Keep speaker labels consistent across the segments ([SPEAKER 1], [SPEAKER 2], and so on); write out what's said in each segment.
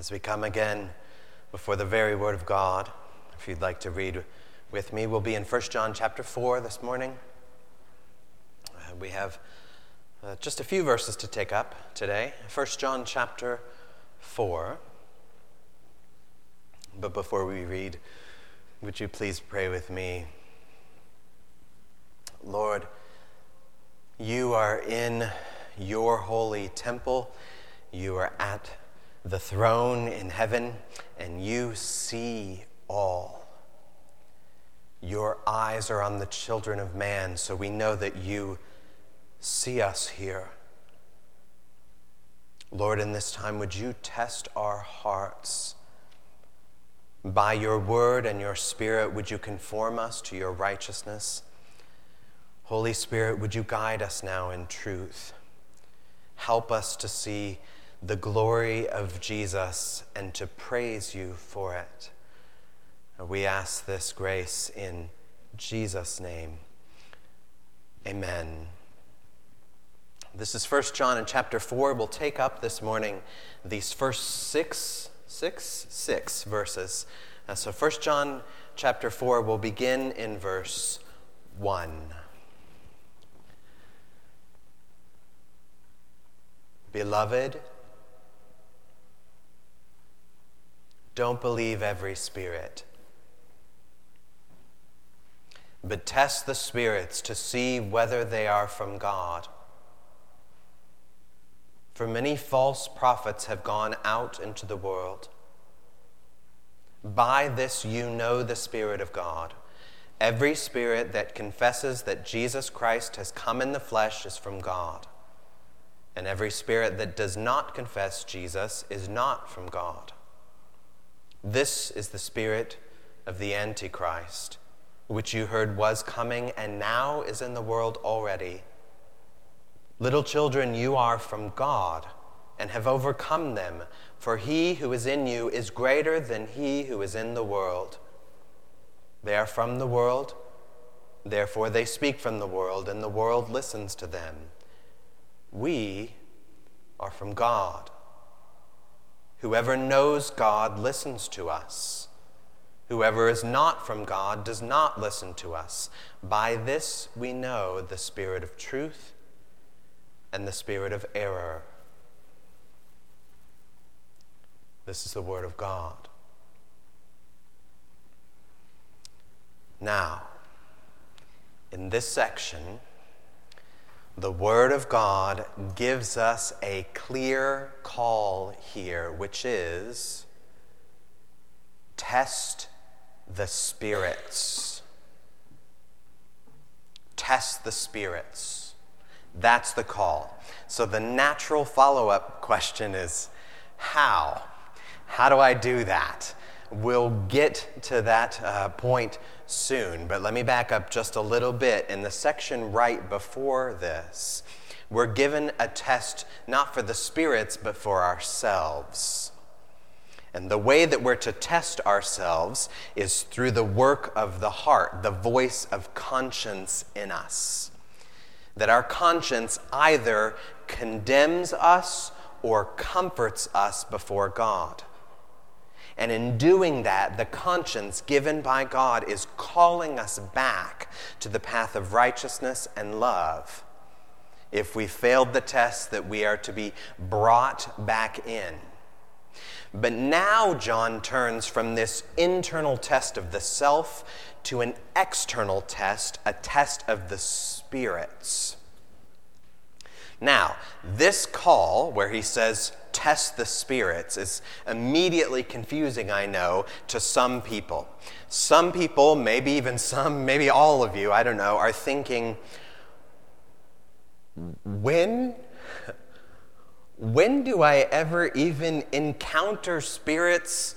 [SPEAKER 1] as we come again before the very Word of God. If you'd like to read with me, we'll be in 1 John chapter 4 this morning. Uh, we have uh, just a few verses to take up today. 1 John chapter 4. But before we read, would you please pray with me? Lord, you are in your holy temple. You are at the throne in heaven, and you see all. Your eyes are on the children of man, so we know that you see us here. Lord, in this time, would you test our hearts? By your word and your spirit, would you conform us to your righteousness? Holy Spirit, would you guide us now in truth? Help us to see the glory of Jesus and to praise you for it. We ask this grace in Jesus' name. Amen. This is 1 John in chapter 4. We'll take up this morning these first six, six, six verses. Uh, so 1 John chapter 4 will begin in verse 1. Beloved, don't believe every spirit, but test the spirits to see whether they are from God. For many false prophets have gone out into the world. By this you know the Spirit of God. Every spirit that confesses that Jesus Christ has come in the flesh is from God and every spirit that does not confess Jesus is not from God. This is the spirit of the Antichrist, which you heard was coming and now is in the world already. Little children, you are from God and have overcome them, for he who is in you is greater than he who is in the world. They are from the world, therefore they speak from the world, and the world listens to them. We are from God. Whoever knows God listens to us. Whoever is not from God does not listen to us. By this we know the spirit of truth and the spirit of error. This is the word of God. Now, in this section, the Word of God gives us a clear call here, which is test the spirits. Test the spirits. That's the call. So the natural follow up question is how? How do I do that? We'll get to that uh, point soon, but let me back up just a little bit. In the section right before this, we're given a test not for the spirits, but for ourselves. And the way that we're to test ourselves is through the work of the heart, the voice of conscience in us. That our conscience either condemns us or comforts us before God. And in doing that, the conscience given by God is calling us back to the path of righteousness and love. If we failed the test, that we are to be brought back in. But now John turns from this internal test of the self to an external test, a test of the spirits. Now, this call, where he says, test the spirits, is immediately confusing, I know, to some people. Some people, maybe even some, maybe all of you, I don't know, are thinking, when? When do I ever even encounter spirits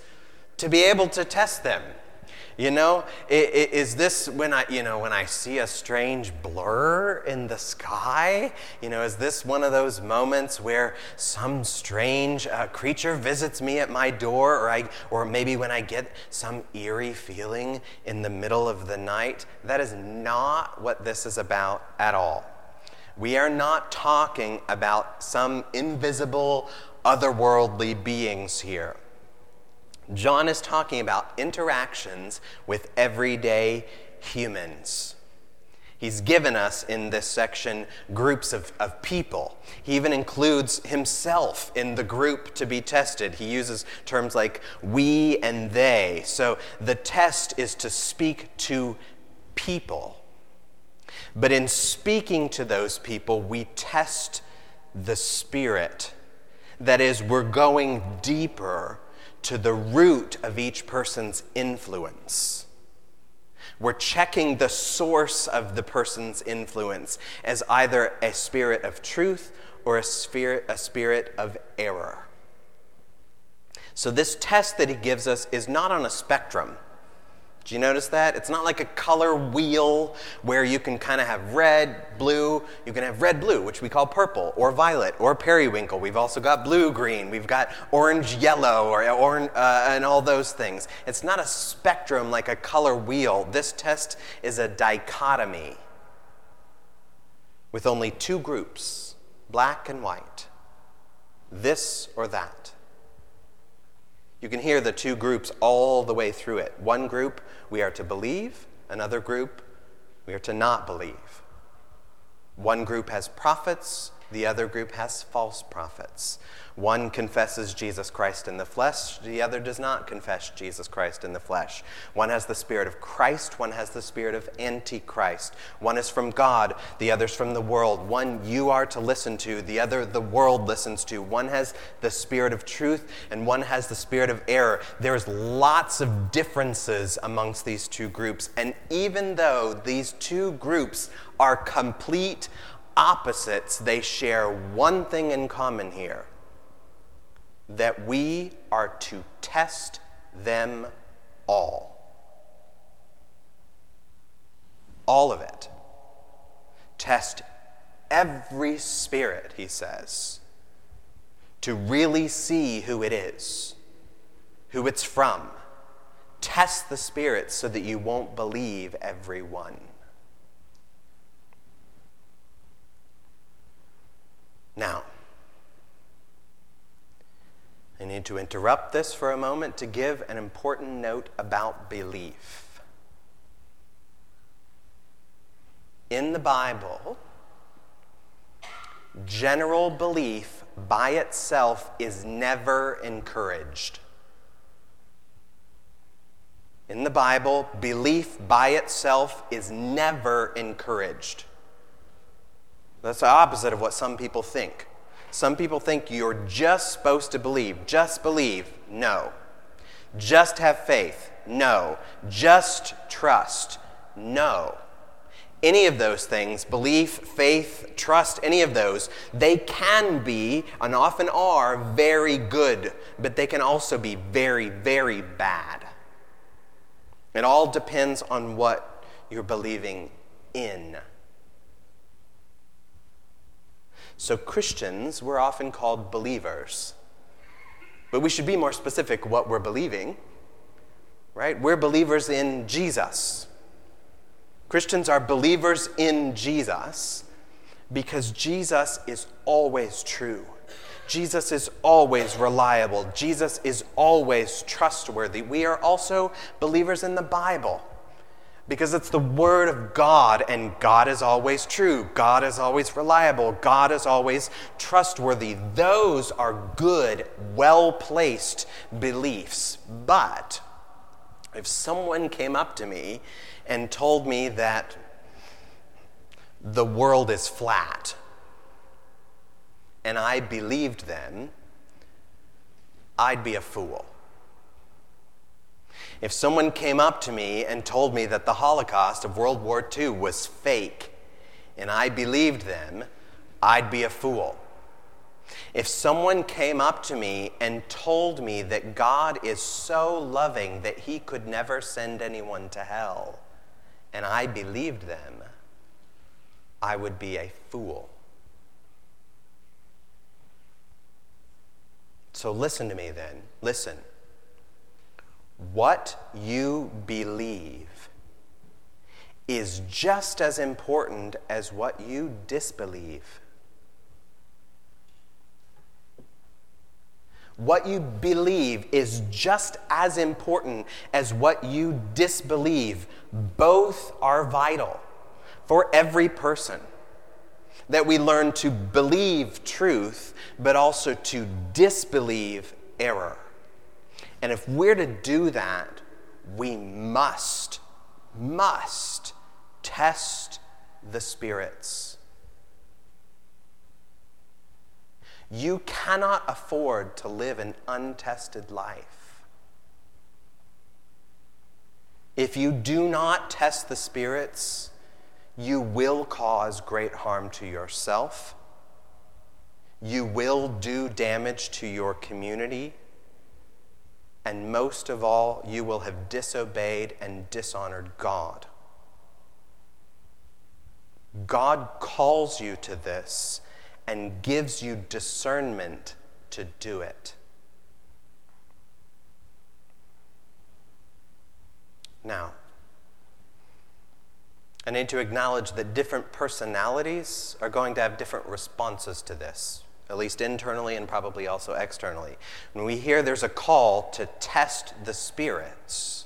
[SPEAKER 1] to be able to test them? You know, is this when I, you know, when I see a strange blur in the sky? You know, is this one of those moments where some strange uh, creature visits me at my door, or I, or maybe when I get some eerie feeling in the middle of the night? That is not what this is about at all. We are not talking about some invisible, otherworldly beings here. John is talking about interactions with everyday humans. He's given us in this section groups of, of people. He even includes himself in the group to be tested. He uses terms like we and they. So the test is to speak to people. But in speaking to those people, we test the Spirit. That is, we're going deeper to the root of each person's influence. We're checking the source of the person's influence as either a spirit of truth or a spirit, a spirit of error. So, this test that he gives us is not on a spectrum. Do you notice that? It's not like a color wheel where you can kind of have red, blue. You can have red, blue, which we call purple, or violet, or periwinkle. We've also got blue, green. We've got orange, yellow, or orange, uh, and all those things. It's not a spectrum like a color wheel. This test is a dichotomy with only two groups black and white, this or that. You can hear the two groups all the way through it. One group, we are to believe, another group, we are to not believe. One group has prophets, the other group has false prophets. One confesses Jesus Christ in the flesh, the other does not confess Jesus Christ in the flesh. One has the spirit of Christ, one has the spirit of Antichrist. One is from God, the other's from the world. One you are to listen to, the other the world listens to. One has the spirit of truth, and one has the spirit of error. There's lots of differences amongst these two groups, and even though these two groups are complete opposites, they share one thing in common here that we are to test them all. All of it. Test every spirit, he says, to really see who it is, who it's from. Test the spirits so that you won't believe every one. Now, I need to interrupt this for a moment to give an important note about belief. In the Bible, general belief by itself is never encouraged. In the Bible, belief by itself is never encouraged. That's the opposite of what some people think. Some people think you're just supposed to believe. Just believe. No. Just have faith. No. Just trust. No. Any of those things, belief, faith, trust, any of those, they can be and often are very good, but they can also be very, very bad. It all depends on what you're believing in. So, Christians, we're often called believers. But we should be more specific what we're believing, right? We're believers in Jesus. Christians are believers in Jesus because Jesus is always true. Jesus is always reliable. Jesus is always trustworthy. We are also believers in the Bible because it's the Word of God, and God is always true. God is always reliable. God is always trustworthy. Those are good, well placed beliefs. But if someone came up to me and told me that the world is flat, and I believed them, I'd be a fool. If someone came up to me and told me that the Holocaust of World War II was fake and I believed them, I'd be a fool. If someone came up to me and told me that God is so loving that he could never send anyone to hell, and I believed them, I would be a fool. So listen to me then. Listen. What you believe is just as important as what you disbelieve. What you believe is just as important as what you disbelieve. Both are vital for every person. That we learn to believe truth, but also to disbelieve error. And if we're to do that, we must, must test the spirits. You cannot afford to live an untested life. If you do not test the spirits, you will cause great harm to yourself. You will do damage to your community. And most of all, you will have disobeyed and dishonored God. God calls you to this and gives you discernment to do it. Now, I need to acknowledge that different personalities are going to have different responses to this, at least internally and probably also externally. When we hear there's a call to test the spirits,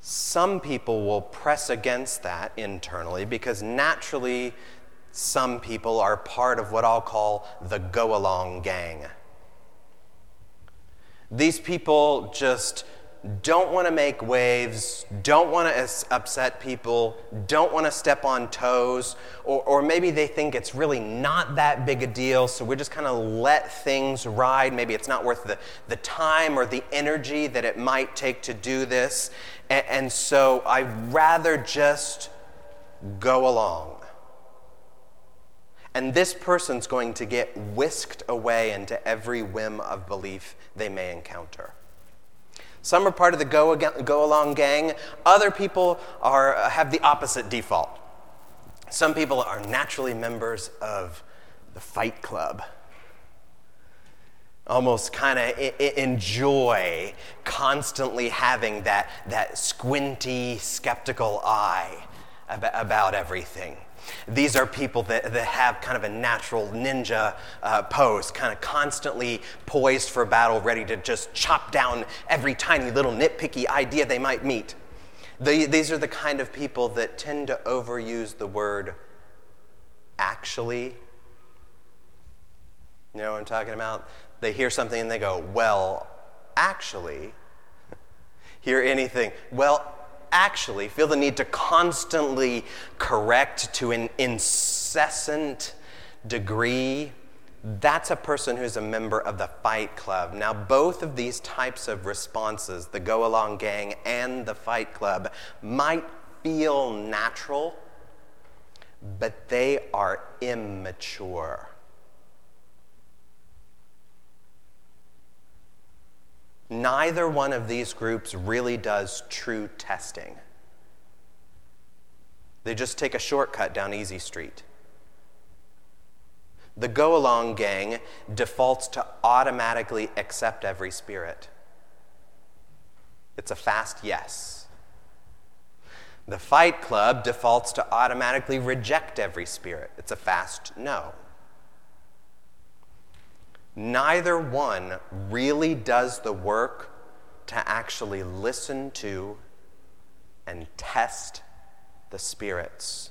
[SPEAKER 1] some people will press against that internally because naturally some people are part of what I'll call the go along gang. These people just don't want to make waves, don't want to upset people, don't want to step on toes, or, or maybe they think it's really not that big a deal, so we just kind of let things ride. Maybe it's not worth the, the time or the energy that it might take to do this. And, and so I'd rather just go along. And this person's going to get whisked away into every whim of belief they may encounter. Some are part of the go, go along gang. Other people are, uh, have the opposite default. Some people are naturally members of the fight club. Almost kind of enjoy constantly having that, that squinty, skeptical eye about everything. These are people that, that have kind of a natural ninja uh, pose, kind of constantly poised for battle, ready to just chop down every tiny little nitpicky idea they might meet. The, these are the kind of people that tend to overuse the word actually. You know what I'm talking about? They hear something and they go, well, actually. hear anything, well, actually feel the need to constantly correct to an incessant degree, that's a person who's a member of the fight club. Now, both of these types of responses, the go along gang and the fight club, might feel natural, but they are immature. Neither one of these groups really does true testing. They just take a shortcut down Easy Street. The go along gang defaults to automatically accept every spirit. It's a fast yes. The Fight Club defaults to automatically reject every spirit. It's a fast no neither one really does the work to actually listen to and test the spirits.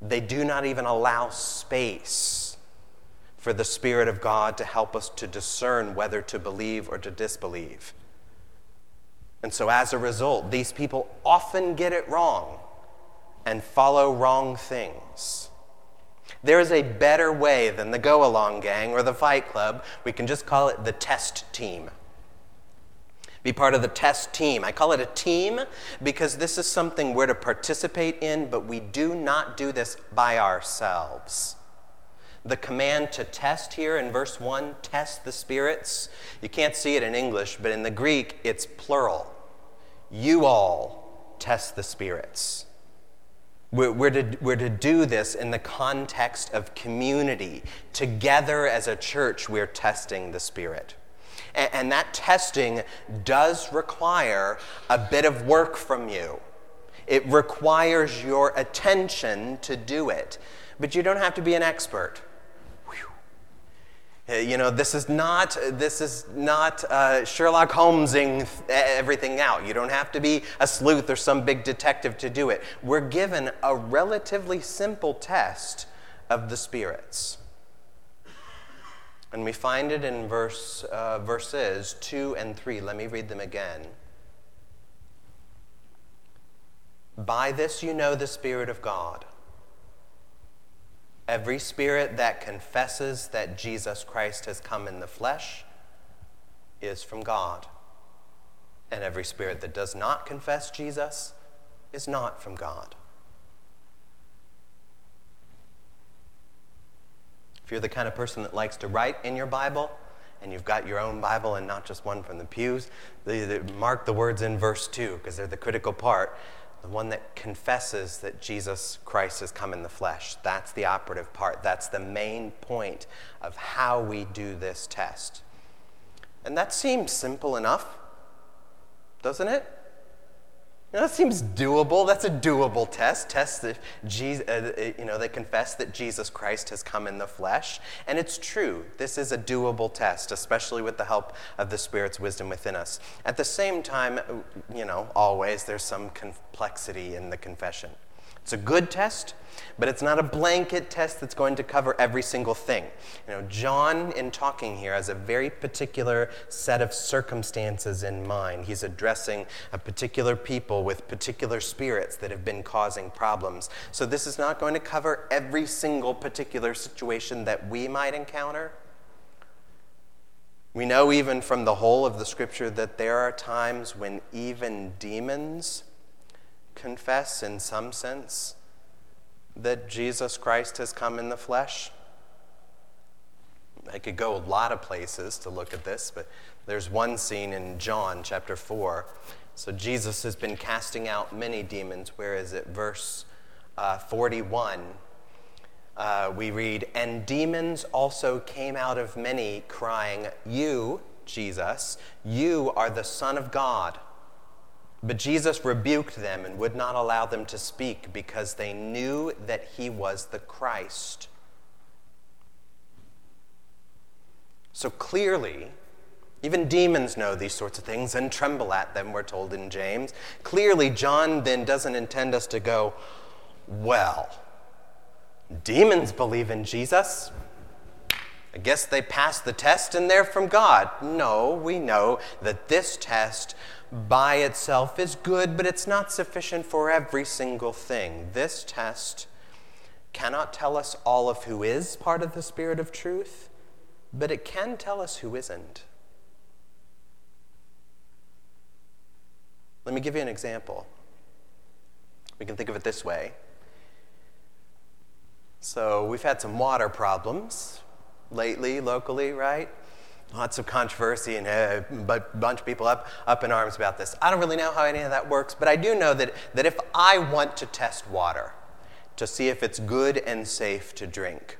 [SPEAKER 1] They do not even allow space for the Spirit of God to help us to discern whether to believe or to disbelieve. And so, as a result, these people often get it wrong and follow wrong things. There is a better way than the go along gang or the fight club. We can just call it the test team. Be part of the test team. I call it a team because this is something we're to participate in, but we do not do this by ourselves. The command to test here in verse 1, test the spirits, you can't see it in English, but in the Greek it's plural. You all test the spirits. We're, we're, to, we're to do this in the context of community. Together as a church, we're testing the Spirit. And, and that testing does require a bit of work from you. It requires your attention to do it. But you don't have to be an expert. Uh, You know, this is not, this is not uh, Sherlock Holmesing everything out. You don't have to be a sleuth or some big detective to do it. We're given a relatively simple test of the spirits. And we find it in verse, uh, verses 2 and 3. Let me read them again. By this you know the Spirit of God. Every spirit that confesses that Jesus Christ has come in the flesh is from God. And every spirit that does not confess Jesus is not from God. If you're the kind of person that likes to write in your Bible, and you've got your own Bible and not just one from the pews, mark the words in verse 2 because they're the critical part. The one that confesses that Jesus Christ has come in the flesh. That's the operative part. That's the main point of how we do this test. And that seems simple enough, doesn't it? That seems doable. That's a doable test. Test that Jesus, uh, you know, they confess that Jesus Christ has come in the flesh, and it's true. This is a doable test, especially with the help of the Spirit's wisdom within us. At the same time, you know, always there's some complexity in the confession. It's a good test, but it's not a blanket test that's going to cover every single thing. You know, John, in talking here, has a very particular set of circumstances in mind. He's addressing a particular people with particular spirits that have been causing problems. So this is not going to cover every single particular situation that we might encounter. We know even from the whole of the scripture that there are times when even demons confess, in some sense, that Jesus Christ has come in the flesh? I could go a lot of places to look at this, but there's one scene in John chapter 4. So Jesus has been casting out many demons. Where is it? Verse uh, 41. Uh, we read, And demons also came out of many, crying, You, Jesus, you are the Son of God. But Jesus rebuked them and would not allow them to speak because they knew that he was the Christ. So clearly, even demons know these sorts of things and tremble at them, we're told in James. Clearly, John then doesn't intend us to go, well, demons believe in Jesus. I guess they passed the test and they're from God. No, we know that this test by itself is good, but it's not sufficient for every single thing. This test cannot tell us all of who is part of the Spirit of truth, but it can tell us who isn't. Let me give you an example. We can think of it this way. So, we've had some water problems lately, locally, right? Lots of controversy and uh, a bunch of people up, up in arms about this. I don't really know how any of that works, but I do know that, that if I want to test water to see if it's good and safe to drink,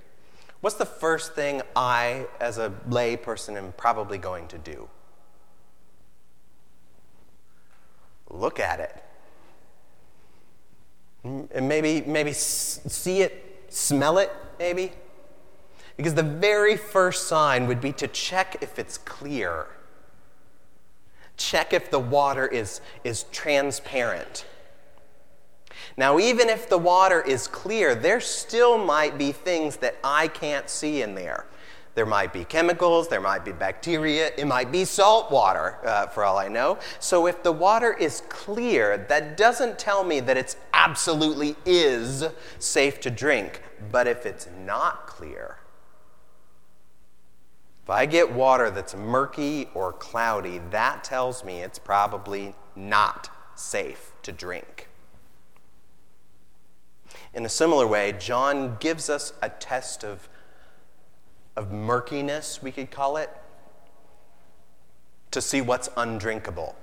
[SPEAKER 1] what's the first thing I, as a lay person, am probably going to do? Look at it. Mm, and maybe, maybe see it, smell it, maybe. Because the very first sign would be to check if it's clear. Check if the water is, is transparent. Now, even if the water is clear, there still might be things that I can't see in there. There might be chemicals, there might be bacteria, it might be salt water, uh, for all I know. So, if the water is clear, that doesn't tell me that it's absolutely is safe to drink. But if it's not clear, if I get water that's murky or cloudy, that tells me it's probably not safe to drink. In a similar way, John gives us a test of, of murkiness, we could call it, to see what's undrinkable.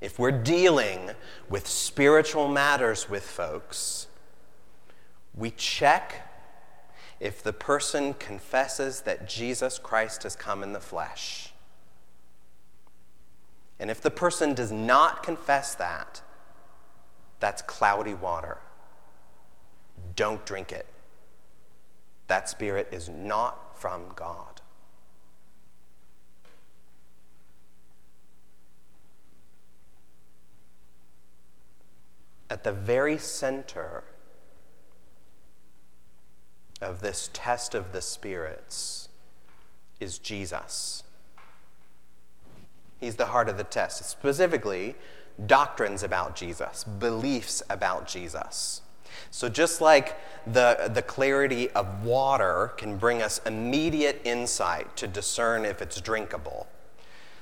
[SPEAKER 1] If we're dealing with spiritual matters with folks, we check if the person confesses that Jesus Christ has come in the flesh. And if the person does not confess that, that's cloudy water. Don't drink it. That spirit is not from God. At the very center of this test of the spirits is Jesus. He's the heart of the test. Specifically, doctrines about Jesus, beliefs about Jesus. So, just like the, the clarity of water can bring us immediate insight to discern if it's drinkable,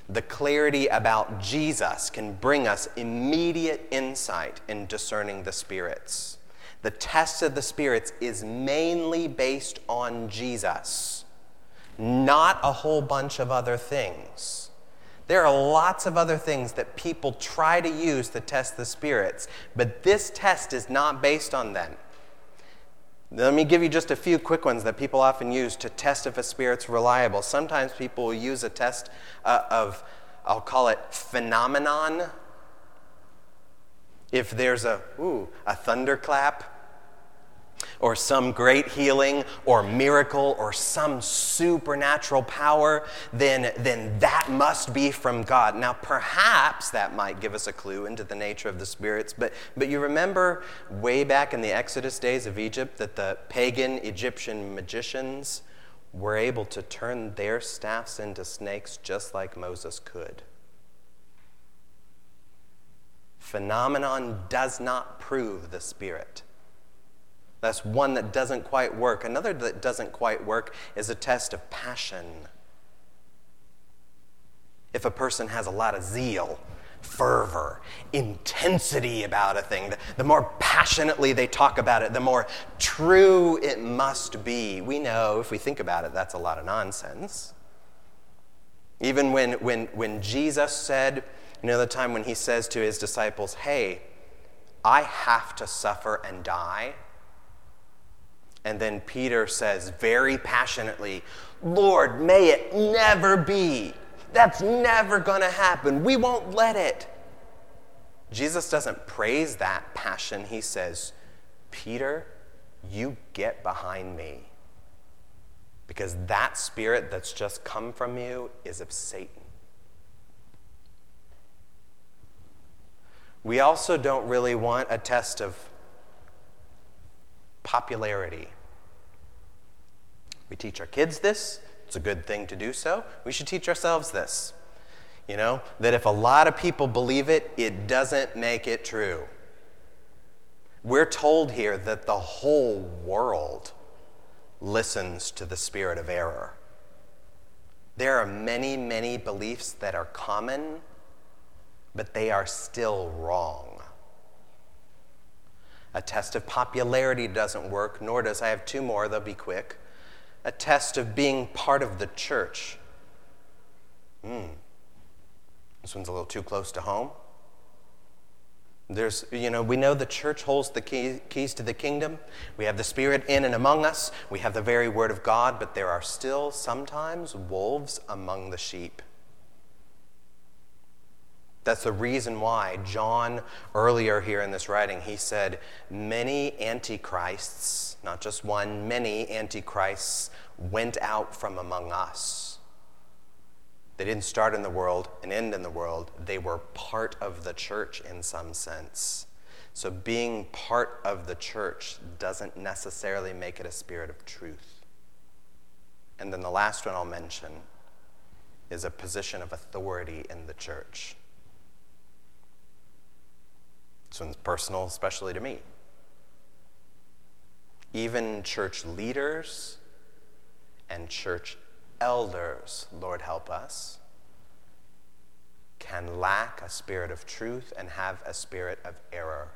[SPEAKER 1] the clarity about Jesus can bring us immediate insight in discerning the spirits. The test of the spirits is mainly based on Jesus, not a whole bunch of other things. There are lots of other things that people try to use to test the spirits, but this test is not based on them. Let me give you just a few quick ones that people often use to test if a spirit's reliable. Sometimes people will use a test uh, of, I'll call it phenomenon. If there's a, ooh, a thunderclap, or some great healing or miracle or some supernatural power, then, then that must be from God. Now, perhaps that might give us a clue into the nature of the spirits, but, but you remember way back in the Exodus days of Egypt that the pagan Egyptian magicians were able to turn their staffs into snakes just like Moses could. Phenomenon does not prove the spirit. That's one that doesn't quite work. Another that doesn't quite work is a test of passion. If a person has a lot of zeal, fervor, intensity about a thing, the more passionately they talk about it, the more true it must be. We know, if we think about it, that's a lot of nonsense. Even when, when, when Jesus said, you know, the time when he says to his disciples, Hey, I have to suffer and die and then Peter says very passionately, Lord, may it never be. That's never going to happen. We won't let it. Jesus doesn't praise that passion. He says, Peter, you get behind me. Because that spirit that's just come from you is of Satan. We also don't really want a test of popularity. We teach our kids this, it's a good thing to do so. We should teach ourselves this. You know, that if a lot of people believe it, it doesn't make it true. We're told here that the whole world listens to the spirit of error. There are many, many beliefs that are common, but they are still wrong. A test of popularity doesn't work, nor does I have two more, they'll be quick. A test of being part of the church. Hmm. This one's a little too close to home. There's, you know, we know the church holds the key, keys to the kingdom. We have the Spirit in and among us. We have the very Word of God, but there are still sometimes wolves among the sheep. That's the reason why John, earlier here in this writing, he said, Many antichrists, not just one, many antichrists went out from among us. They didn't start in the world and end in the world, they were part of the church in some sense. So being part of the church doesn't necessarily make it a spirit of truth. And then the last one I'll mention is a position of authority in the church. This one's personal, especially to me. Even church leaders and church elders, Lord help us, can lack a spirit of truth and have a spirit of error.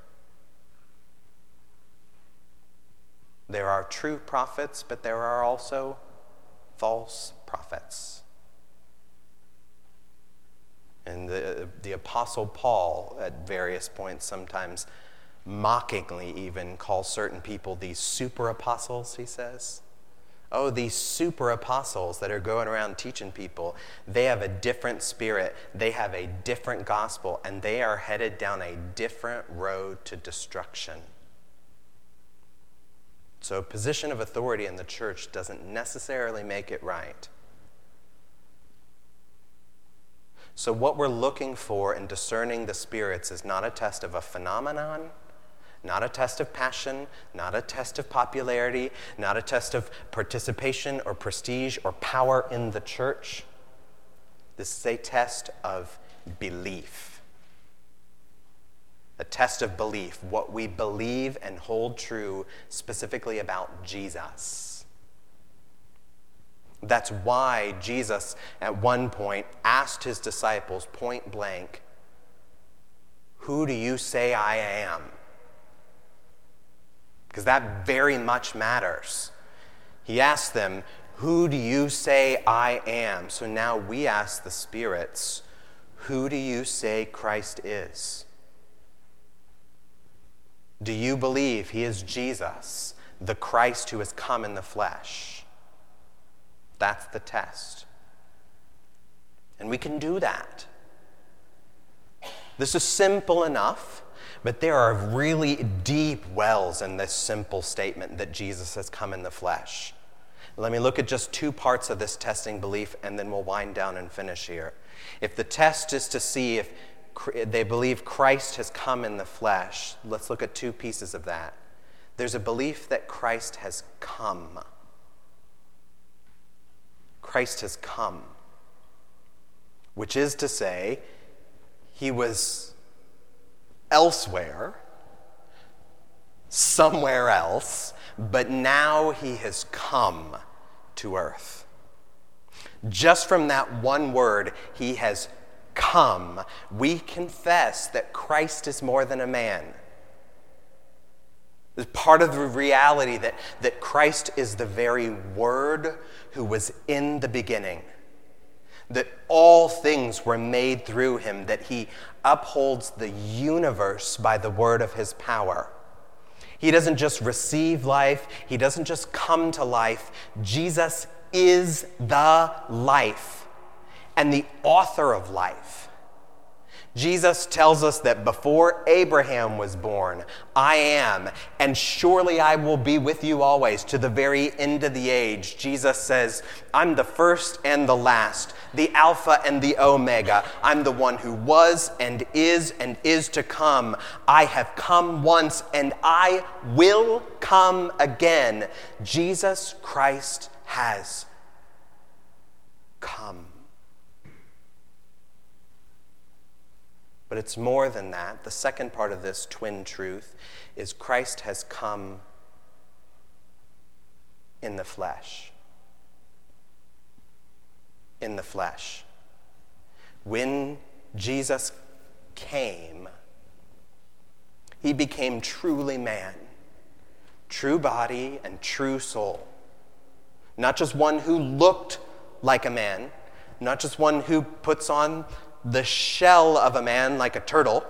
[SPEAKER 1] There are true prophets, but there are also false prophets. And the, the Apostle Paul, at various points, sometimes mockingly even calls certain people these super apostles, he says. Oh, these super apostles that are going around teaching people, they have a different spirit, they have a different gospel, and they are headed down a different road to destruction. So, position of authority in the church doesn't necessarily make it right. So, what we're looking for in discerning the spirits is not a test of a phenomenon, not a test of passion, not a test of popularity, not a test of participation or prestige or power in the church. This is a test of belief. A test of belief, what we believe and hold true specifically about Jesus. That's why Jesus, at one point, asked his disciples point blank, Who do you say I am? Because that very much matters. He asked them, Who do you say I am? So now we ask the spirits, Who do you say Christ is? Do you believe he is Jesus, the Christ who has come in the flesh? That's the test. And we can do that. This is simple enough, but there are really deep wells in this simple statement that Jesus has come in the flesh. Let me look at just two parts of this testing belief, and then we'll wind down and finish here. If the test is to see if they believe Christ has come in the flesh, let's look at two pieces of that. There's a belief that Christ has come. Christ has come, which is to say, he was elsewhere, somewhere else, but now he has come to earth. Just from that one word, he has come, we confess that Christ is more than a man. It's part of the reality that, that Christ is the very Word who was in the beginning, that all things were made through him, that he upholds the universe by the word of his power. He doesn't just receive life, he doesn't just come to life. Jesus is the life and the author of life. Jesus tells us that before Abraham was born, I am, and surely I will be with you always to the very end of the age. Jesus says, I'm the first and the last, the Alpha and the Omega. I'm the one who was and is and is to come. I have come once and I will come again. Jesus Christ has come. But it's more than that. The second part of this twin truth is Christ has come in the flesh. In the flesh. When Jesus came, he became truly man, true body and true soul. Not just one who looked like a man, not just one who puts on the shell of a man like a turtle,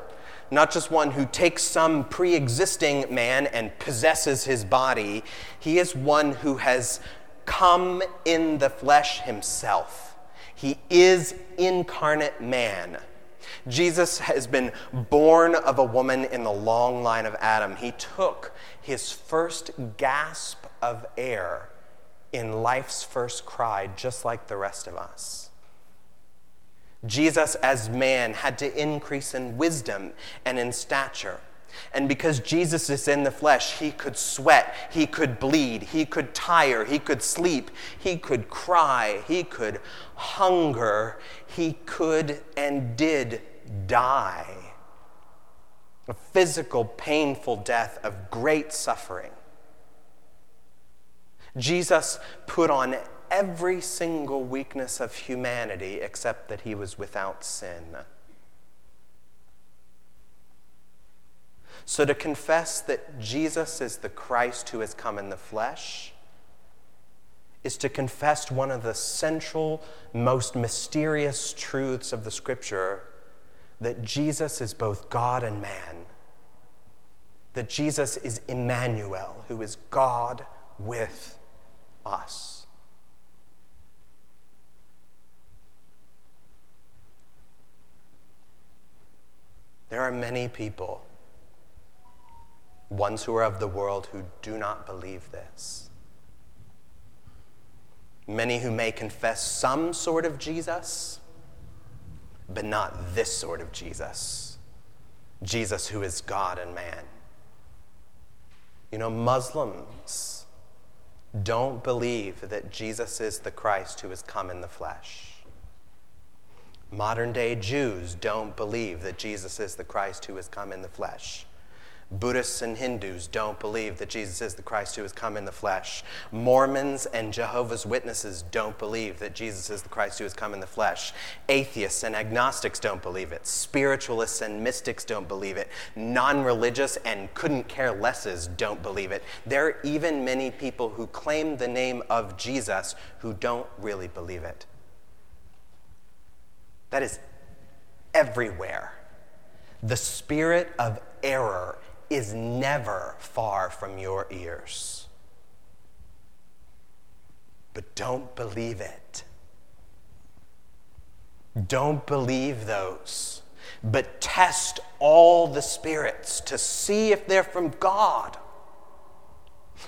[SPEAKER 1] not just one who takes some pre existing man and possesses his body. He is one who has come in the flesh himself. He is incarnate man. Jesus has been born of a woman in the long line of Adam. He took his first gasp of air in life's first cry, just like the rest of us. Jesus, as man, had to increase in wisdom and in stature. And because Jesus is in the flesh, he could sweat, he could bleed, he could tire, he could sleep, he could cry, he could hunger, he could and did die. A physical, painful death of great suffering. Jesus put on every single weakness of humanity except that he was without sin. So, to confess that Jesus is the Christ who has come in the flesh is to confess one of the central, most mysterious truths of the scripture that Jesus is both God and man. That Jesus is Emmanuel, who is God with us. There are many people ones who are of the world who do not believe this. Many who may confess some sort of Jesus, but not this sort of Jesus. Jesus who is God and man. You know, Muslims don't believe that Jesus is the Christ who has come in the flesh. Modern day Jews don't believe that Jesus is the Christ who has come in the flesh. Buddhists and Hindus don't believe that Jesus is the Christ who has come in the flesh. Mormons and Jehovah's Witnesses don't believe that Jesus is the Christ who has come in the flesh. Atheists and agnostics don't believe it. Spiritualists and mystics don't believe it. Non religious and couldn't care lesses don't believe it. There are even many people who claim the name of Jesus who don't really believe it. That is everywhere. The spirit of error is never far from your ears. But don't believe it. Don't believe those, but test all the spirits to see if they're from God.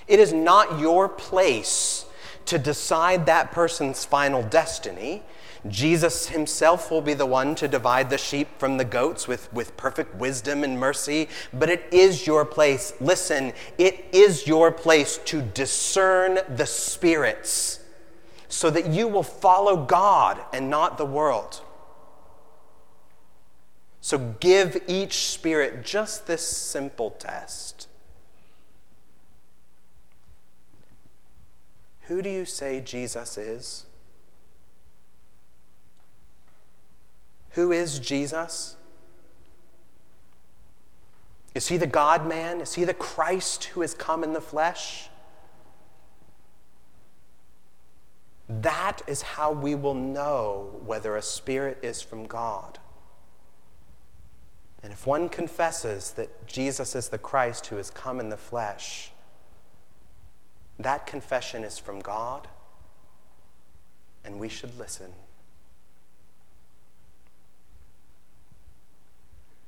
[SPEAKER 1] It is not your place to decide that person's final destiny. Jesus himself will be the one to divide the sheep from the goats with, with perfect wisdom and mercy, but it is your place, listen, it is your place to discern the spirits so that you will follow God and not the world. So give each spirit just this simple test. Who do you say Jesus is? Who is Jesus? Is he the God man? Is he the Christ who has come in the flesh? That is how we will know whether a spirit is from God. And if one confesses that Jesus is the Christ who has come in the flesh, that confession is from God, and we should listen.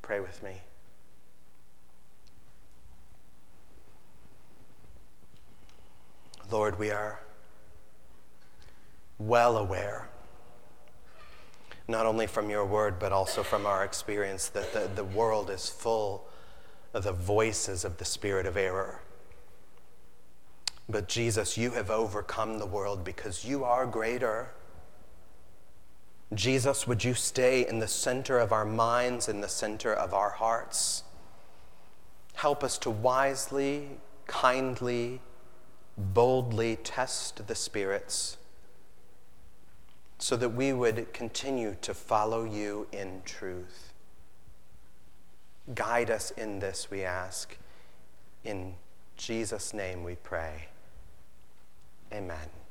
[SPEAKER 1] Pray with me. Lord, we are well aware, not only from your word, but also from our experience, that the, the world is full of the voices of the spirit of error. But Jesus, you have overcome the world because you are greater. Jesus, would you stay in the center of our minds, in the center of our hearts? Help us to wisely, kindly, boldly test the spirits so that we would continue to follow you in truth. Guide us in this, we ask. In Jesus' name we pray. Amen.